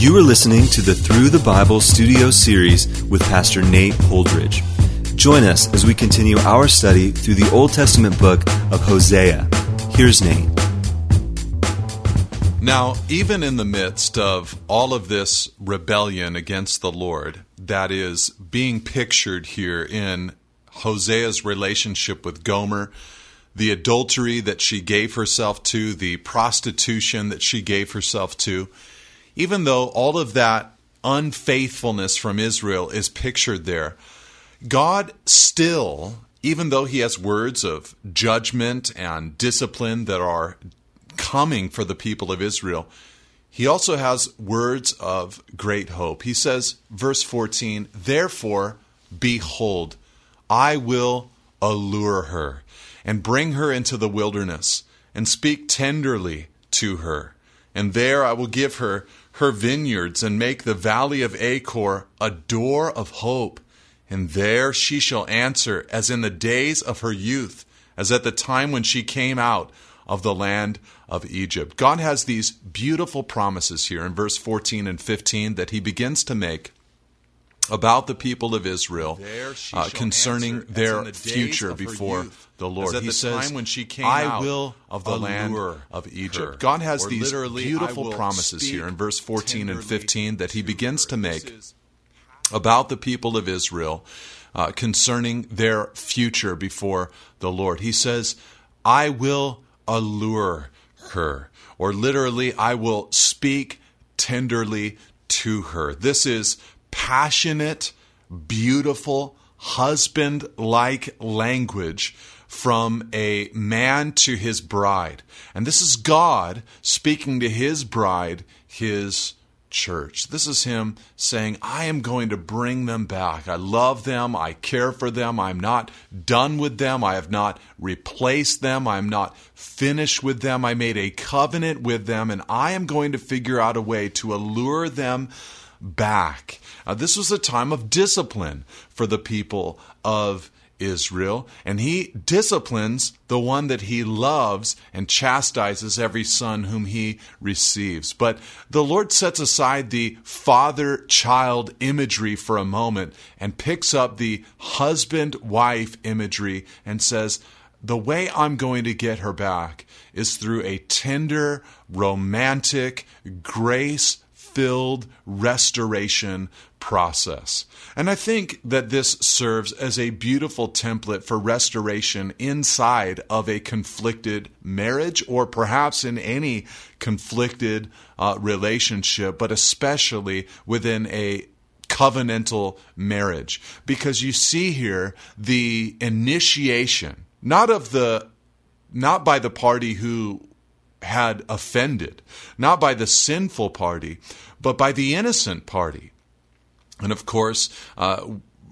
You are listening to the Through the Bible studio series with Pastor Nate Holdridge. Join us as we continue our study through the Old Testament book of Hosea. Here's Nate. Now, even in the midst of all of this rebellion against the Lord that is being pictured here in Hosea's relationship with Gomer, the adultery that she gave herself to, the prostitution that she gave herself to, even though all of that unfaithfulness from Israel is pictured there, God still, even though He has words of judgment and discipline that are coming for the people of Israel, He also has words of great hope. He says, verse 14, Therefore, behold, I will allure her and bring her into the wilderness and speak tenderly to her. And there I will give her her vineyards and make the valley of Achor a door of hope. And there she shall answer as in the days of her youth, as at the time when she came out of the land of Egypt. God has these beautiful promises here in verse 14 and 15 that he begins to make about the people of Israel uh, concerning their the future before youth, the Lord. He the says, when she came I will of the land of Egypt. Her. God has these beautiful promises here in verse 14 and 15 that he begins to make about the people of Israel uh, concerning their future before the Lord. He says, I will allure her, or literally, I will speak tenderly to her. This is passionate, beautiful, husband like language from a man to his bride. And this is God speaking to his bride, his church. This is him saying, I am going to bring them back. I love them. I care for them. I'm not done with them. I have not replaced them. I'm not finished with them. I made a covenant with them, and I am going to figure out a way to allure them back. Uh, this was a time of discipline for the people of Israel, and he disciplines the one that he loves and chastises every son whom he receives. But the Lord sets aside the father child imagery for a moment and picks up the husband wife imagery and says, The way I'm going to get her back is through a tender, romantic, grace filled restoration process. And I think that this serves as a beautiful template for restoration inside of a conflicted marriage or perhaps in any conflicted uh, relationship, but especially within a covenantal marriage. Because you see here the initiation, not of the not by the party who had offended, not by the sinful party, but by the innocent party. And of course, uh,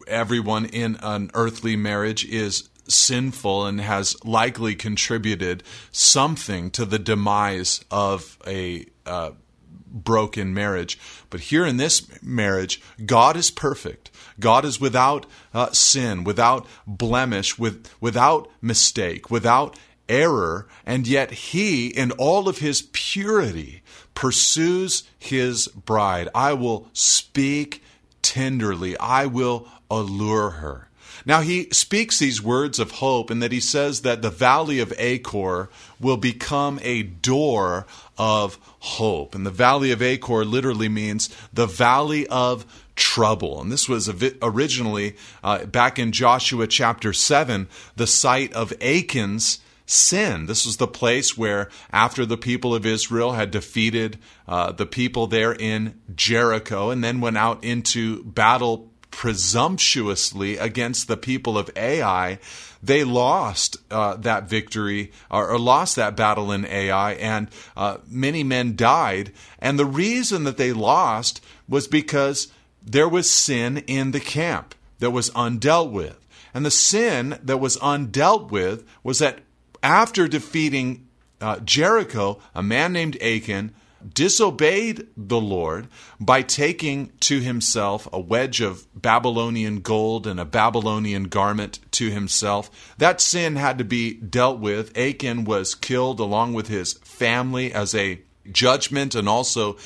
everyone in an earthly marriage is sinful and has likely contributed something to the demise of a uh, broken marriage. But here in this marriage, God is perfect. God is without uh, sin, without blemish, with, without mistake, without error, and yet he, in all of his purity, pursues his bride. I will speak tenderly, I will allure her. Now, he speaks these words of hope, and that he says that the valley of Achor will become a door of hope. And the valley of Achor literally means the valley of trouble. And this was originally, uh, back in Joshua chapter 7, the site of Achan's sin. This was the place where, after the people of Israel had defeated uh, the people there in Jericho and then went out into battle presumptuously against the people of Ai, they lost uh, that victory or, or, lost that battle in Ai, and uh, many men died. And the reason that they lost was because there was sin in the camp that was undealt with. And the sin that was undealt with was that after defeating uh, Jericho, a man named Achan disobeyed the Lord by taking to himself a wedge of Babylonian gold and a Babylonian garment to himself. That sin had to be dealt with. Achan was killed along with his family as a judgment and also,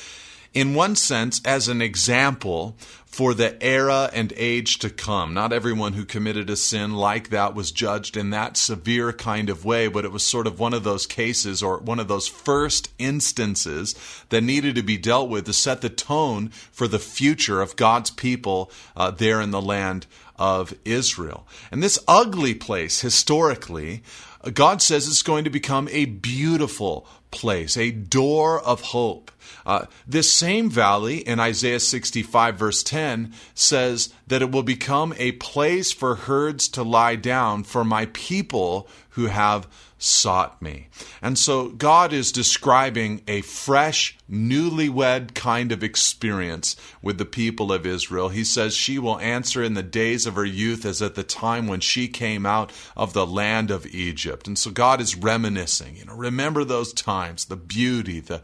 in one sense, as an example for the era and age to come. Not everyone who committed a sin like that was judged in that severe kind of way, but it was sort of one of those cases or one of those first instances that needed to be dealt with to set the tone for the future of God's people uh, there in the land of Israel. And this ugly place, historically, God says it's going to become a beautiful place, a door of hope. Uh, this same valley in Isaiah 65, verse 10, says that it will become a place for herds to lie down for my people who have sought me. And so God is describing a fresh, newlywed kind of experience with the people of Israel. He says she will answer in the days of her youth as at the time when she came out of the land of Egypt. And so God is reminiscing, you know, remember those times, the beauty, the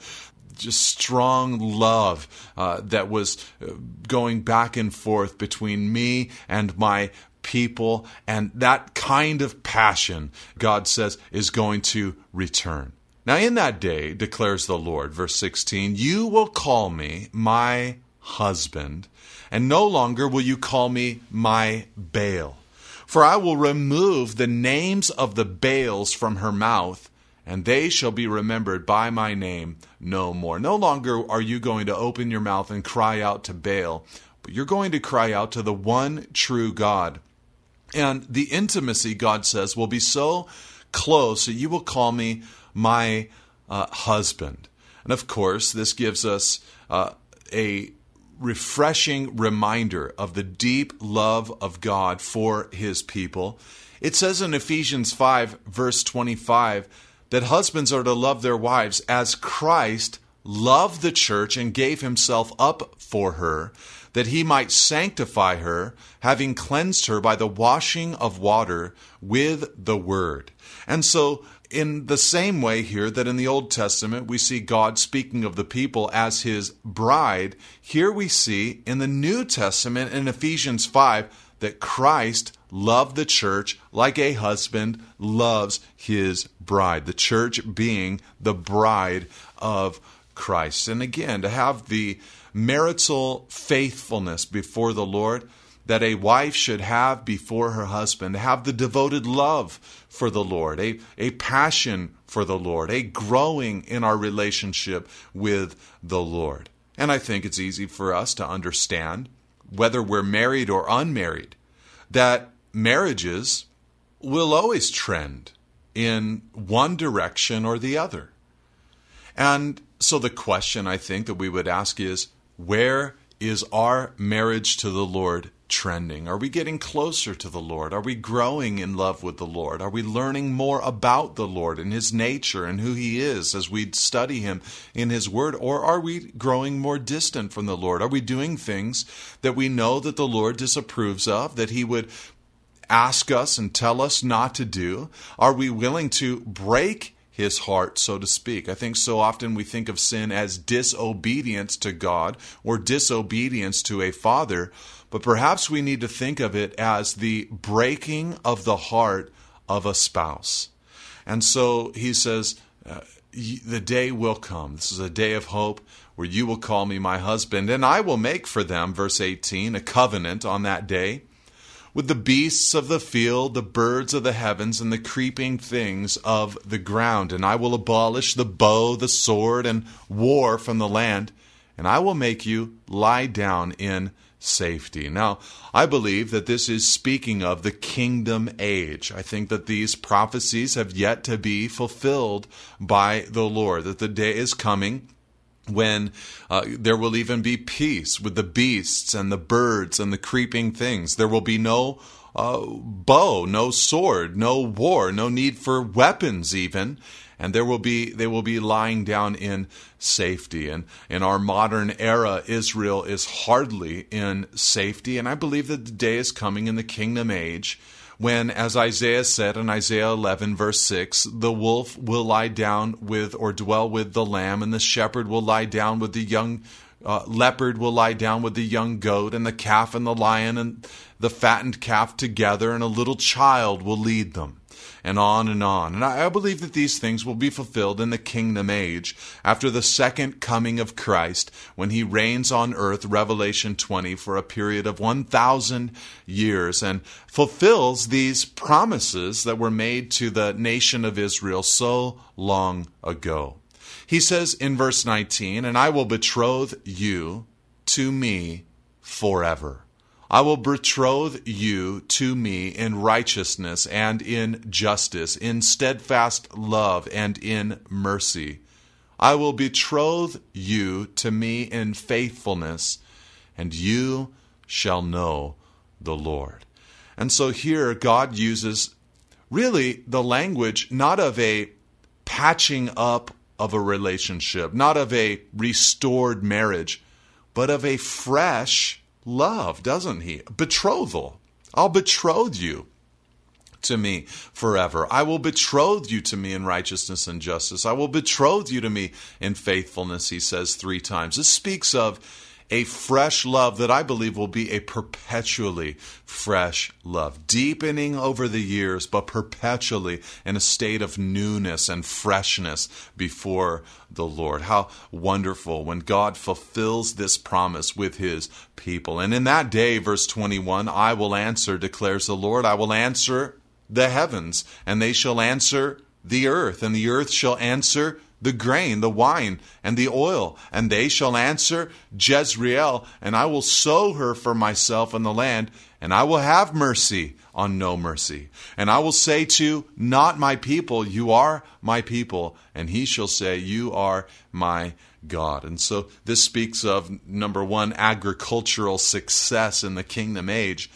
just strong love uh, that was uh, going back and forth between me and my people. And that kind of passion, God says, is going to return. Now, in that day, declares the Lord, verse 16, you will call me my husband, and no longer will you call me my Baal. For I will remove the names of the Baals from her mouth, and they shall be remembered by my name no more. No longer are you going to open your mouth and cry out to Baal, but you're going to cry out to the one true God. And the intimacy, God says, will be so close that you will call me my uh, husband. And of course, this gives us uh, a refreshing reminder of the deep love of God for his people. It says in Ephesians 5, verse 25, that husbands are to love their wives as Christ loved the church and gave himself up for her, that he might sanctify her, having cleansed her by the washing of water with the word. And so, in the same way here that in the Old Testament we see God speaking of the people as his bride, here we see in the New Testament in Ephesians 5 that Christ loved the church like a husband loves his bride, the church being the bride of Christ. And again, to have the marital faithfulness before the Lord that a wife should have before her husband, have the devoted love for the Lord, a, a passion for the Lord, a growing in our relationship with the Lord. And I think it's easy for us to understand, whether we're married or unmarried, that marriages will always trend in one direction or the other. And so the question I think that we would ask is where is our marriage to the Lord trending? Are we getting closer to the Lord? Are we growing in love with the Lord? Are we learning more about the Lord and His nature and who He is as we study Him in His Word? Or are we growing more distant from the Lord? Are we doing things that we know that the Lord disapproves of, that He would ask us and tell us not to do? Are we willing to break his heart, so to speak? I think so often we think of sin as disobedience to God or disobedience to a father, but perhaps we need to think of it as the breaking of the heart of a spouse. And so he says, uh, the day will come. This is a day of hope where you will call me my husband, and I will make for them, verse 18, a covenant on that day with the beasts of the field, the birds of the heavens, and the creeping things of the ground. And I will abolish the bow, the sword, and war from the land, and I will make you lie down in safety. Now, I believe that this is speaking of the kingdom age. I think that these prophecies have yet to be fulfilled by the Lord, that the day is coming when uh, there will even be peace with the beasts and the birds and the creeping things. There will be no uh, bow, no sword, no war, no need for weapons even. And there will be they will be lying down in safety. And in our modern era, Israel is hardly in safety. And I believe that the day is coming in the kingdom age when, as Isaiah said in Isaiah 11, verse 6, the wolf will lie down with or dwell with the lamb, and the shepherd will lie down with the young uh, leopard will lie down with the young goat, and the calf and the lion and the fattened calf together, and a little child will lead them and on and on. And I, believe that these things will be fulfilled in the kingdom age after the second coming of Christ when he reigns on earth, Revelation 20, for a period of 1,000 years and fulfills these promises that were made to the nation of Israel so long ago. He says in verse 19, And I will betroth you to me forever. I will betroth you to me in righteousness and in justice, in steadfast love and in mercy. I will betroth you to me in faithfulness, and you shall know the Lord. And so here God uses really the language not of a patching up of a relationship, not of a restored marriage, but of a fresh love, doesn't he? Betrothal. I'll betroth you to me forever. I will betroth you to me in righteousness and justice. I will betroth you to me in faithfulness, he says three times. This speaks of a fresh love that I believe will be a perpetually fresh love, deepening over the years, but perpetually in a state of newness and freshness before the Lord. How wonderful when God fulfills this promise with his people. And in that day, verse 21, I will answer, declares the Lord, I will answer the heavens, and they shall answer the earth, and the earth shall answer the grain, the wine, and the oil. And they shall answer, Jezreel, and I will sow her for myself in the land, and I will have mercy on no mercy. And I will say to not my people, You are my people, and he shall say, You are my God. And so this speaks of, number one, agricultural success in the kingdom age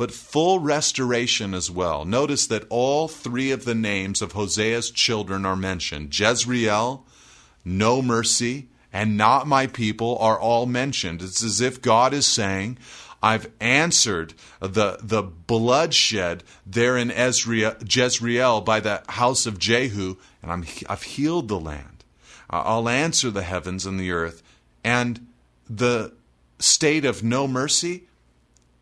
but full restoration as well. Notice that all three of the names of Hosea's children are mentioned Jezreel, No Mercy, and Not My People are all mentioned. It's as if God is saying, I've answered the, the bloodshed there in Ezra, Jezreel by the house of Jehu, and I'm, I've healed the land. I'll answer the heavens and the earth. And the state of no mercy,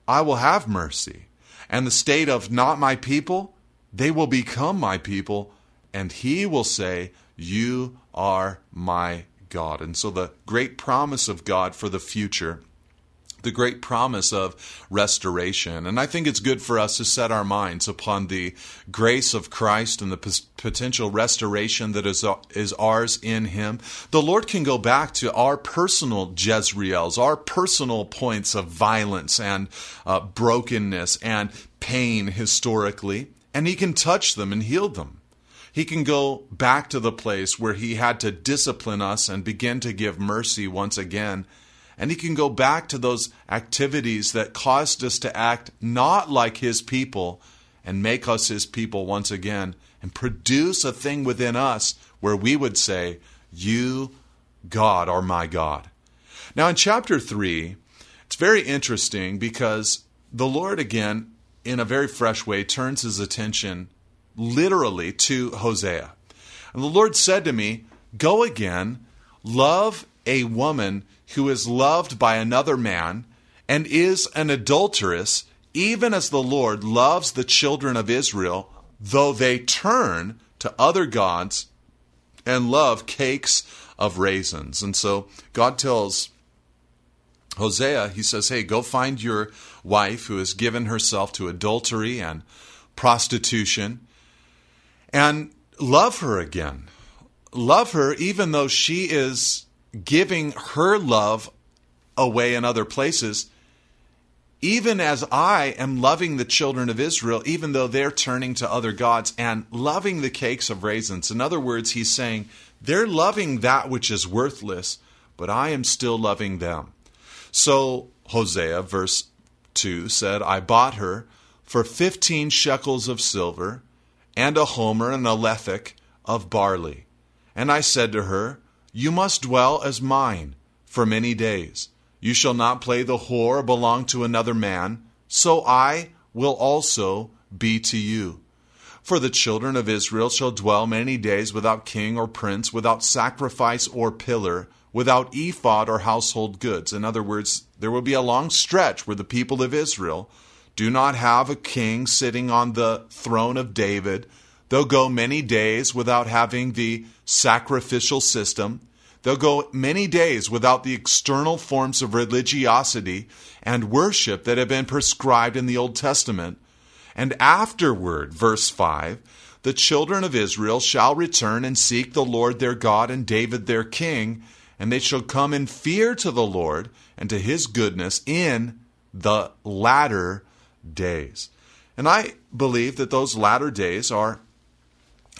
I will have mercy. And the state of not my people, they will become my people, and he will say, You are my God. And so the great promise of God for the future the great promise of restoration. And I think it's good for us to set our minds upon the grace of Christ and the p- potential restoration that is, is ours in Him. The Lord can go back to our personal Jezreels, our personal points of violence and uh, brokenness and pain historically, and He can touch them and heal them. He can go back to the place where He had to discipline us and begin to give mercy once again and he can go back to those activities that caused us to act not like his people and make us his people once again and produce a thing within us where we would say, You, God, are my God. Now, in chapter 3, it's very interesting because the Lord, again, in a very fresh way, turns his attention literally to Hosea. And the Lord said to me, Go again, love a woman who is loved by another man and is an adulteress, even as the Lord loves the children of Israel, though they turn to other gods and love cakes of raisins. And so God tells Hosea, he says, Hey, go find your wife who has given herself to adultery and prostitution and love her again. Love her even though she is giving her love away in other places, even as I am loving the children of Israel, even though they're turning to other gods and loving the cakes of raisins. In other words, he's saying, they're loving that which is worthless, but I am still loving them. So Hosea, verse 2, said, I bought her for 15 shekels of silver and a homer and a lethech of barley. And I said to her, you must dwell as mine for many days. You shall not play the whore or belong to another man, so I will also be to you. For the children of Israel shall dwell many days without king or prince, without sacrifice or pillar, without ephod or household goods. In other words, there will be a long stretch where the people of Israel do not have a king sitting on the throne of David. They'll go many days without having the sacrificial system. They'll go many days without the external forms of religiosity and worship that have been prescribed in the Old Testament. And afterward, verse 5, the children of Israel shall return and seek the Lord their God and David their king, and they shall come in fear to the Lord and to his goodness in the latter days. And I believe that those latter days are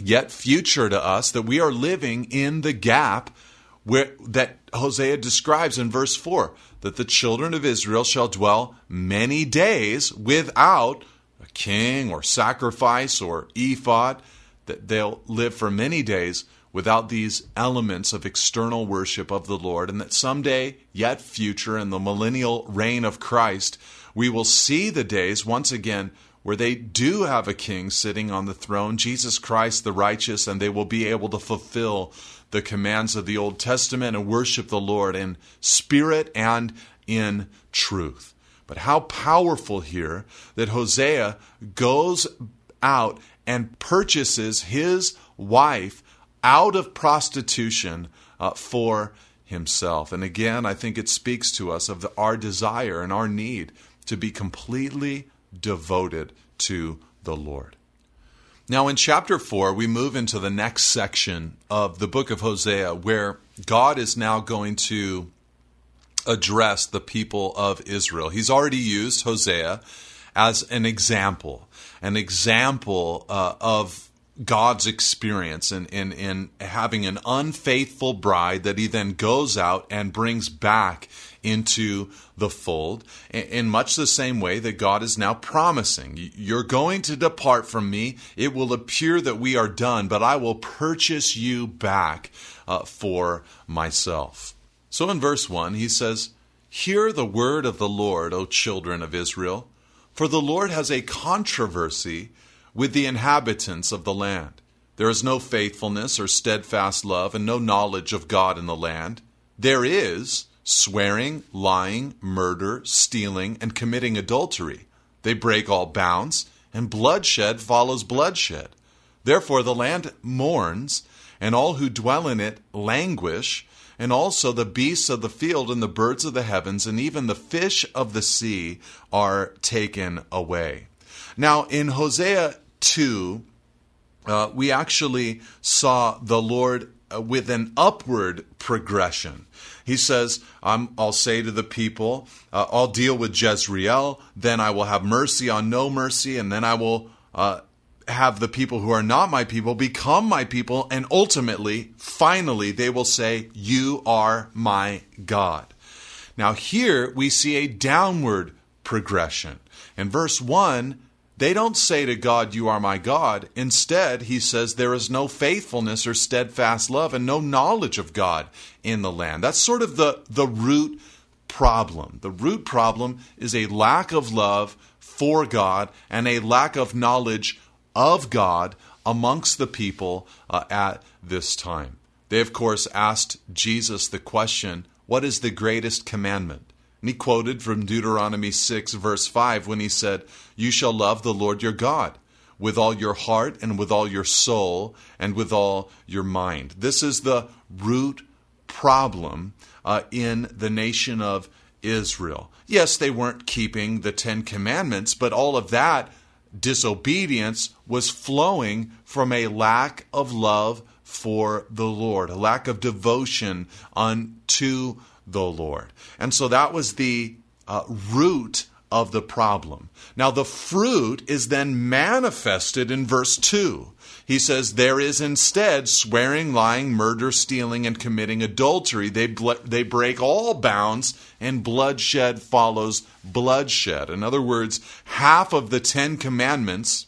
yet future to us, that we are living in the gap where, that Hosea describes in verse 4 that the children of Israel shall dwell many days without a king or sacrifice or ephod, that they'll live for many days without these elements of external worship of the Lord, and that someday, yet future, in the millennial reign of Christ, we will see the days once again where they do have a king sitting on the throne, Jesus Christ the righteous, and they will be able to fulfill the commands of the Old Testament and worship the Lord in spirit and in truth. But how powerful here that Hosea goes out and purchases his wife out of prostitution uh, for himself. And again, I think it speaks to us of the, our desire and our need to be completely devoted to the Lord. Now, in chapter 4, we move into the next section of the book of Hosea where God is now going to address the people of Israel. He's already used Hosea as an example, an example uh, of God's experience in, in, in having an unfaithful bride that he then goes out and brings back into the fold in much the same way that God is now promising. You're going to depart from me. It will appear that we are done, but I will purchase you back uh, for myself. So in verse 1, he says, Hear the word of the Lord, O children of Israel, for the Lord has a controversy with the inhabitants of the land. There is no faithfulness or steadfast love and no knowledge of God in the land. There is swearing, lying, murder, stealing, and committing adultery. They break all bounds, and bloodshed follows bloodshed. Therefore the land mourns, and all who dwell in it languish, and also the beasts of the field and the birds of the heavens, and even the fish of the sea are taken away. Now, in Hosea 2, uh, we actually saw the Lord uh, with an upward progression. He says, i will say to the people, uh, I'll deal with Jezreel, then I will have mercy on no mercy, and then I will uh, have the people who are not my people become my people, and ultimately, finally, they will say, You are my God. Now, here we see a downward progression. In verse 1, they don't say to God, You are my God. Instead, he says, There is no faithfulness or steadfast love and no knowledge of God in the land. That's sort of the, the root problem. The root problem is a lack of love for God and a lack of knowledge of God amongst the people uh, at this time. They, of course, asked Jesus the question, What is the greatest commandment? And he quoted from Deuteronomy 6, verse 5, when he said, You shall love the Lord your God with all your heart and with all your soul and with all your mind. This is the root problem uh, in the nation of Israel. Yes, they weren't keeping the Ten Commandments, but all of that disobedience was flowing from a lack of love for the Lord, a lack of devotion unto the Lord. And so that was the uh, root of the problem. Now, the fruit is then manifested in verse 2. He says, There is instead swearing, lying, murder, stealing, and committing adultery. They, they break all bounds, and bloodshed follows bloodshed. In other words, half of the Ten Commandments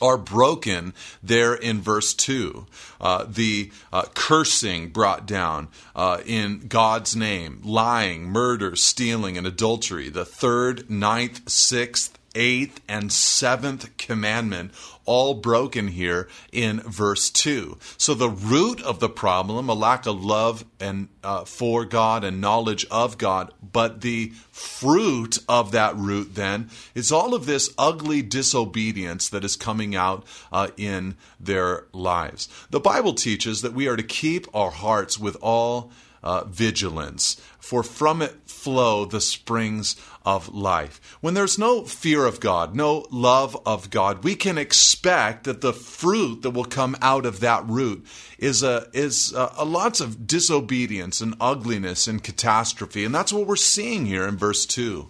are broken there in verse 2. Uh, the uh, cursing brought down uh, in God's name, lying, murder, stealing, and adultery. The third, ninth, sixth, eighth, and seventh commandment, all broken here in verse 2. So the root of the problem, a lack of love and uh, for God and knowledge of God, but the fruit of that root then is all of this ugly disobedience that is coming out uh, in their lives. The Bible teaches that we are to keep our hearts with all uh, vigilance, for from it flow the springs of life. When there's no fear of God, no love of God, we can expect that the fruit that will come out of that root is a is a, a lots of disobedience and ugliness and catastrophe, and that's what we're seeing here in verse two.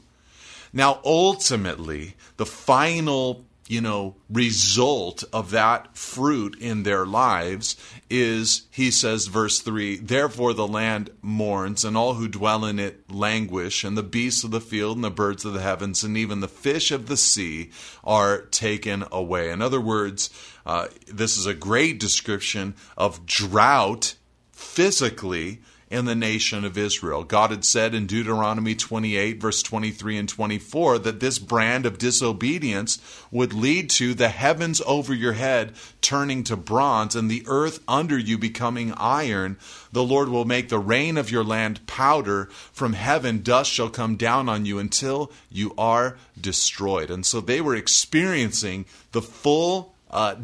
Now, ultimately, the final you know, result of that fruit in their lives is, he says, verse 3 Therefore the land mourns, and all who dwell in it languish, and the beasts of the field, and the birds of the heavens, and even the fish of the sea are taken away. In other words, uh, this is a great description of drought physically in the nation of Israel. God had said in Deuteronomy 28, verse 23 and 24, that this brand of disobedience would lead to the heavens over your head turning to bronze and the earth under you becoming iron. The Lord will make the rain of your land powder. From heaven, dust shall come down on you until you are destroyed. And so they were experiencing the full uh,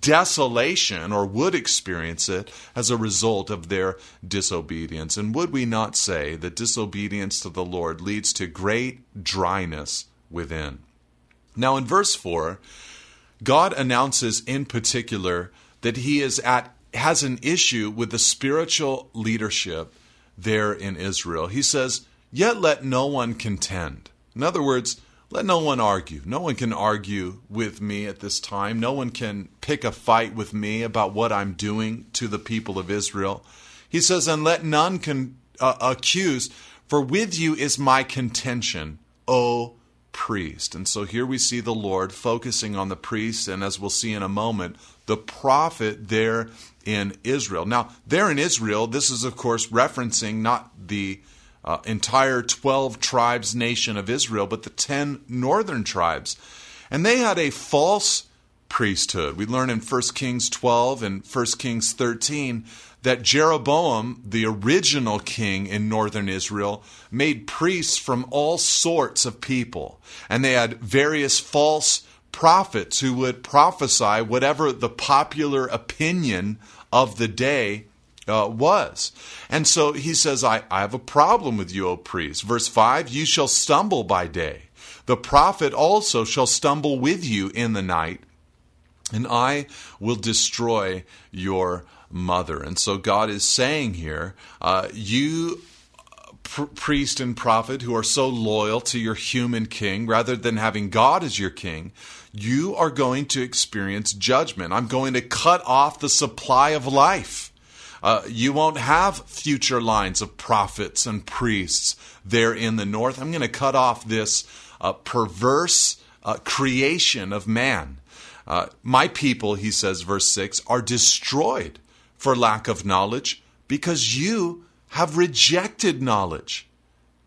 desolation or would experience it as a result of their disobedience. And would we not say that disobedience to the Lord leads to great dryness within? Now, in verse 4, God announces in particular that he is at has an issue with the spiritual leadership there in Israel. He says, "Yet let no one contend." In other words, let no one argue. No one can argue with me at this time. No one can pick a fight with me about what I'm doing to the people of Israel. He says, And let none uh, accuse, for with you is my contention, O priest. And so here we see the Lord focusing on the priest, and as we'll see in a moment, the prophet there in Israel. Now, there in Israel, this is, of course, referencing not the uh, entire 12 tribes nation of Israel, but the 10 northern tribes. And they had a false priesthood. We learn in 1 Kings 12 and 1 Kings 13 that Jeroboam, the original king in northern Israel, made priests from all sorts of people. And they had various false prophets who would prophesy whatever the popular opinion of the day uh, was. And so he says, I, I have a problem with you, O priest. Verse 5 You shall stumble by day. The prophet also shall stumble with you in the night, and I will destroy your mother. And so God is saying here, uh, you priest and prophet who are so loyal to your human king rather than having God as your king, you are going to experience judgment. I'm going to cut off the supply of life. Uh, you won't have future lines of prophets and priests there in the north. I'm going to cut off this uh, perverse uh, creation of man. Uh, my people, he says, verse 6, are destroyed for lack of knowledge because you have rejected knowledge.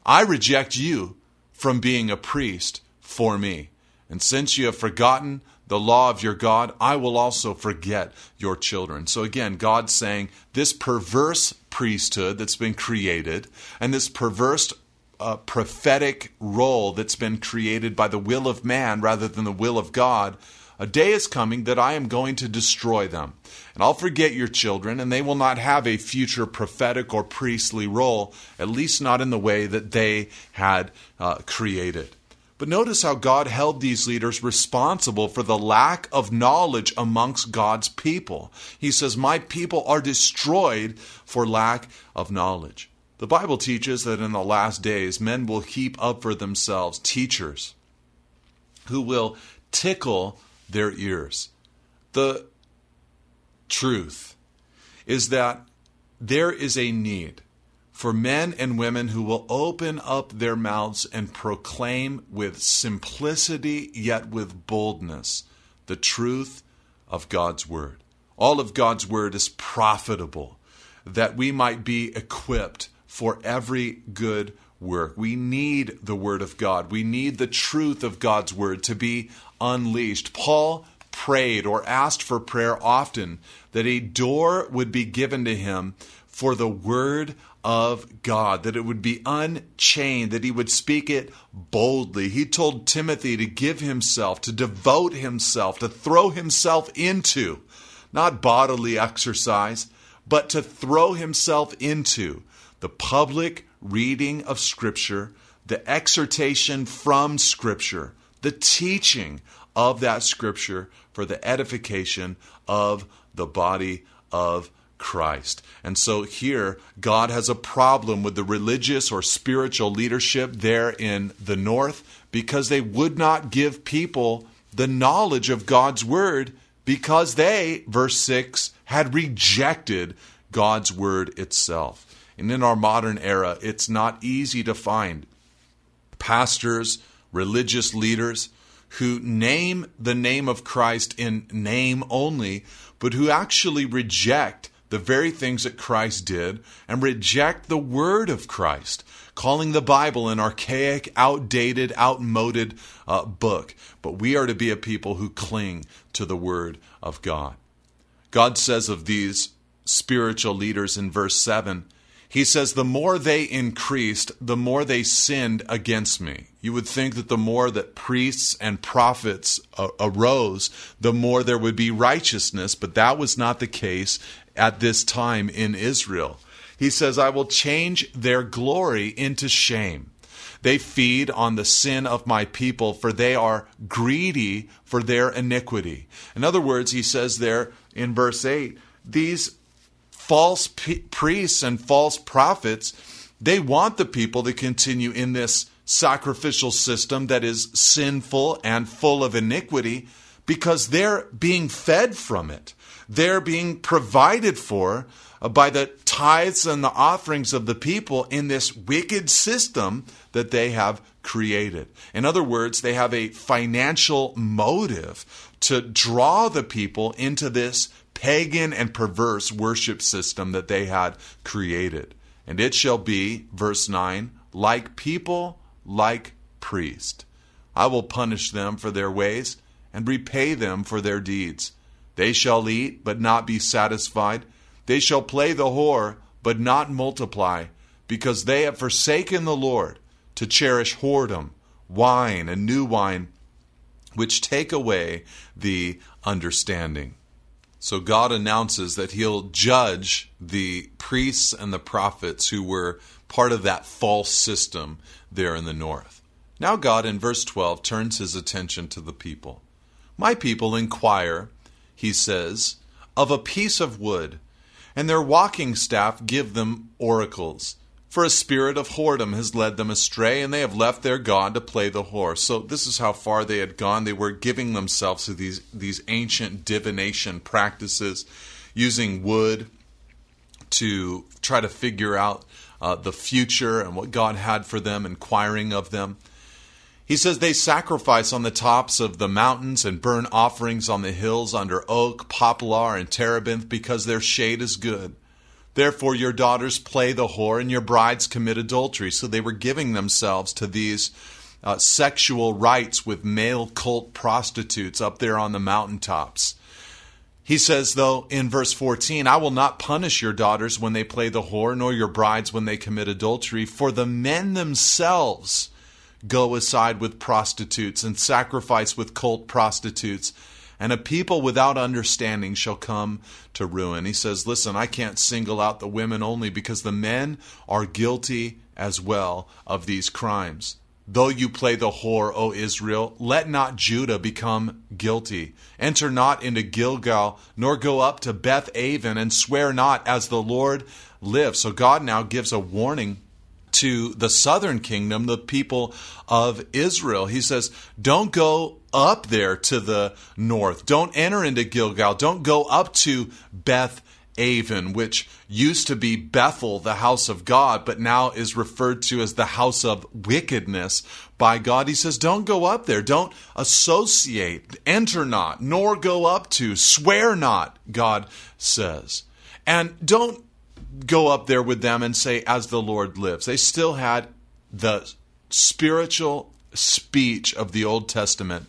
I reject you from being a priest for me. And since you have forgotten the law of your God, I will also forget your children. So again, God's saying this perverse priesthood that's been created and this perverse uh, prophetic role that's been created by the will of man rather than the will of God, a day is coming that I am going to destroy them. And I'll forget your children, and they will not have a future prophetic or priestly role, at least not in the way that they had uh, created. But notice how God held these leaders responsible for the lack of knowledge amongst God's people. He says, My people are destroyed for lack of knowledge. The Bible teaches that in the last days, men will heap up for themselves teachers who will tickle their ears. The truth is that there is a need for men and women who will open up their mouths and proclaim with simplicity yet with boldness the truth of God's Word. All of God's Word is profitable that we might be equipped for every good work. We need the Word of God. We need the truth of God's Word to be unleashed. Paul prayed or asked for prayer often that a door would be given to him for the Word of God, that it would be unchained, that he would speak it boldly. He told Timothy to give himself, to devote himself, to throw himself into, not bodily exercise, but to throw himself into the public reading of Scripture, the exhortation from Scripture, the teaching of that Scripture for the edification of the body of Christ. And so here, God has a problem with the religious or spiritual leadership there in the north because they would not give people the knowledge of God's word because they, verse 6, had rejected God's word itself. And in our modern era, it's not easy to find pastors, religious leaders who name the name of Christ in name only, but who actually reject the very things that Christ did and reject the word of Christ, calling the Bible an archaic, outdated, outmoded uh, book. But we are to be a people who cling to the word of God. God says of these spiritual leaders in verse 7 he says, The more they increased, the more they sinned against me. You would think that the more that priests and prophets uh, arose, the more there would be righteousness, but that was not the case at this time in Israel. He says, I will change their glory into shame. They feed on the sin of my people, for they are greedy for their iniquity. In other words, he says there in verse 8, these false priests and false prophets, they want the people to continue in this sacrificial system that is sinful and full of iniquity because they're being fed from it. They're being provided for by the tithes and the offerings of the people in this wicked system that they have created. In other words, they have a financial motive to draw the people into this pagan and perverse worship system that they had created. And it shall be, verse 9, like people, like priest. I will punish them for their ways and repay them for their deeds. They shall eat, but not be satisfied. They shall play the whore, but not multiply, because they have forsaken the Lord to cherish whoredom, wine, and new wine, which take away the understanding. So God announces that he'll judge the priests and the prophets who were part of that false system there in the north. Now, God in verse 12 turns his attention to the people. My people inquire, he says, of a piece of wood, and their walking staff give them oracles. For a spirit of whoredom has led them astray, and they have left their God to play the whore. So this is how far they had gone. They were giving themselves to these, these ancient divination practices, using wood to try to figure out uh, the future and what God had for them, inquiring of them. He says they sacrifice on the tops of the mountains and burn offerings on the hills under oak, poplar, and terebinth because their shade is good. Therefore, your daughters play the whore and your brides commit adultery. So they were giving themselves to these uh, sexual rites with male cult prostitutes up there on the mountaintops. He says, though, in verse 14, I will not punish your daughters when they play the whore, nor your brides when they commit adultery, for the men themselves go aside with prostitutes and sacrifice with cult prostitutes and a people without understanding shall come to ruin. He says, Listen, I can't single out the women only because the men are guilty as well of these crimes. Though you play the whore, O Israel, let not Judah become guilty. Enter not into Gilgal, nor go up to Beth Aven, and swear not as the Lord lives. So God now gives a warning to the southern kingdom, the people of Israel. He says, Don't go up there to the north. Don't enter into Gilgal. Don't go up to Beth Aven, which used to be Bethel, the house of God, but now is referred to as the house of wickedness by God. He says, Don't go up there. Don't associate. Enter not, nor go up to. Swear not, God says. And don't go up there with them and say, As the Lord lives. They still had the spiritual speech of the Old Testament,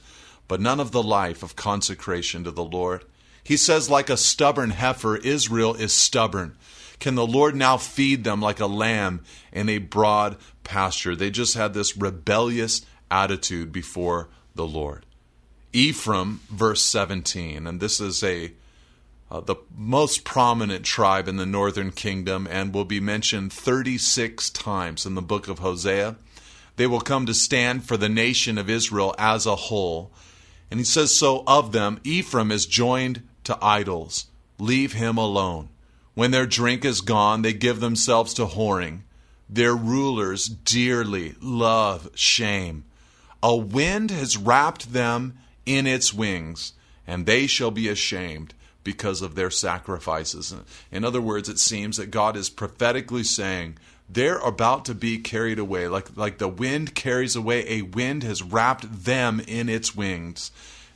but none of the life of consecration to the Lord. He says, like a stubborn heifer, Israel is stubborn. Can the Lord now feed them like a lamb in a broad pasture? They just had this rebellious attitude before the Lord. Ephraim, verse 17, and this is a uh, the most prominent tribe in the northern kingdom and will be mentioned 36 times in the book of Hosea. They will come to stand for the nation of Israel as a whole. And he says, So of them, Ephraim is joined to idols. Leave him alone. When their drink is gone, they give themselves to whoring. Their rulers dearly love shame. A wind has wrapped them in its wings, and they shall be ashamed because of their sacrifices. In other words, it seems that God is prophetically saying they're about to be carried away. Like, like the wind carries away, a wind has wrapped them in its wings.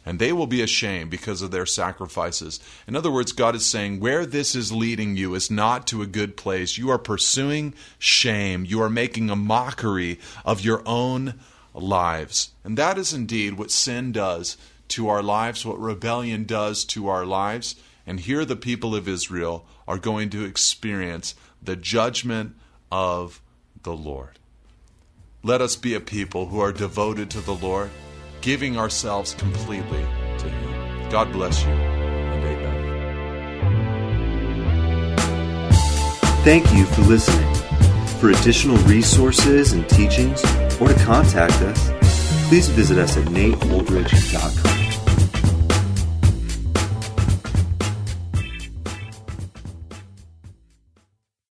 And they will be ashamed because of their sacrifices. In other words, God is saying, where this is leading you is not to a good place. You are pursuing shame. You are making a mockery of your own lives. And that is indeed what sin does to our lives, what rebellion does to our lives. And here the people of Israel are going to experience the judgment of the Lord. Let us be a people who are devoted to the Lord, giving ourselves completely to Him. God bless you and amen. Thank you for listening. For additional resources and teachings, or to contact us, please visit us at nateholdridge.com.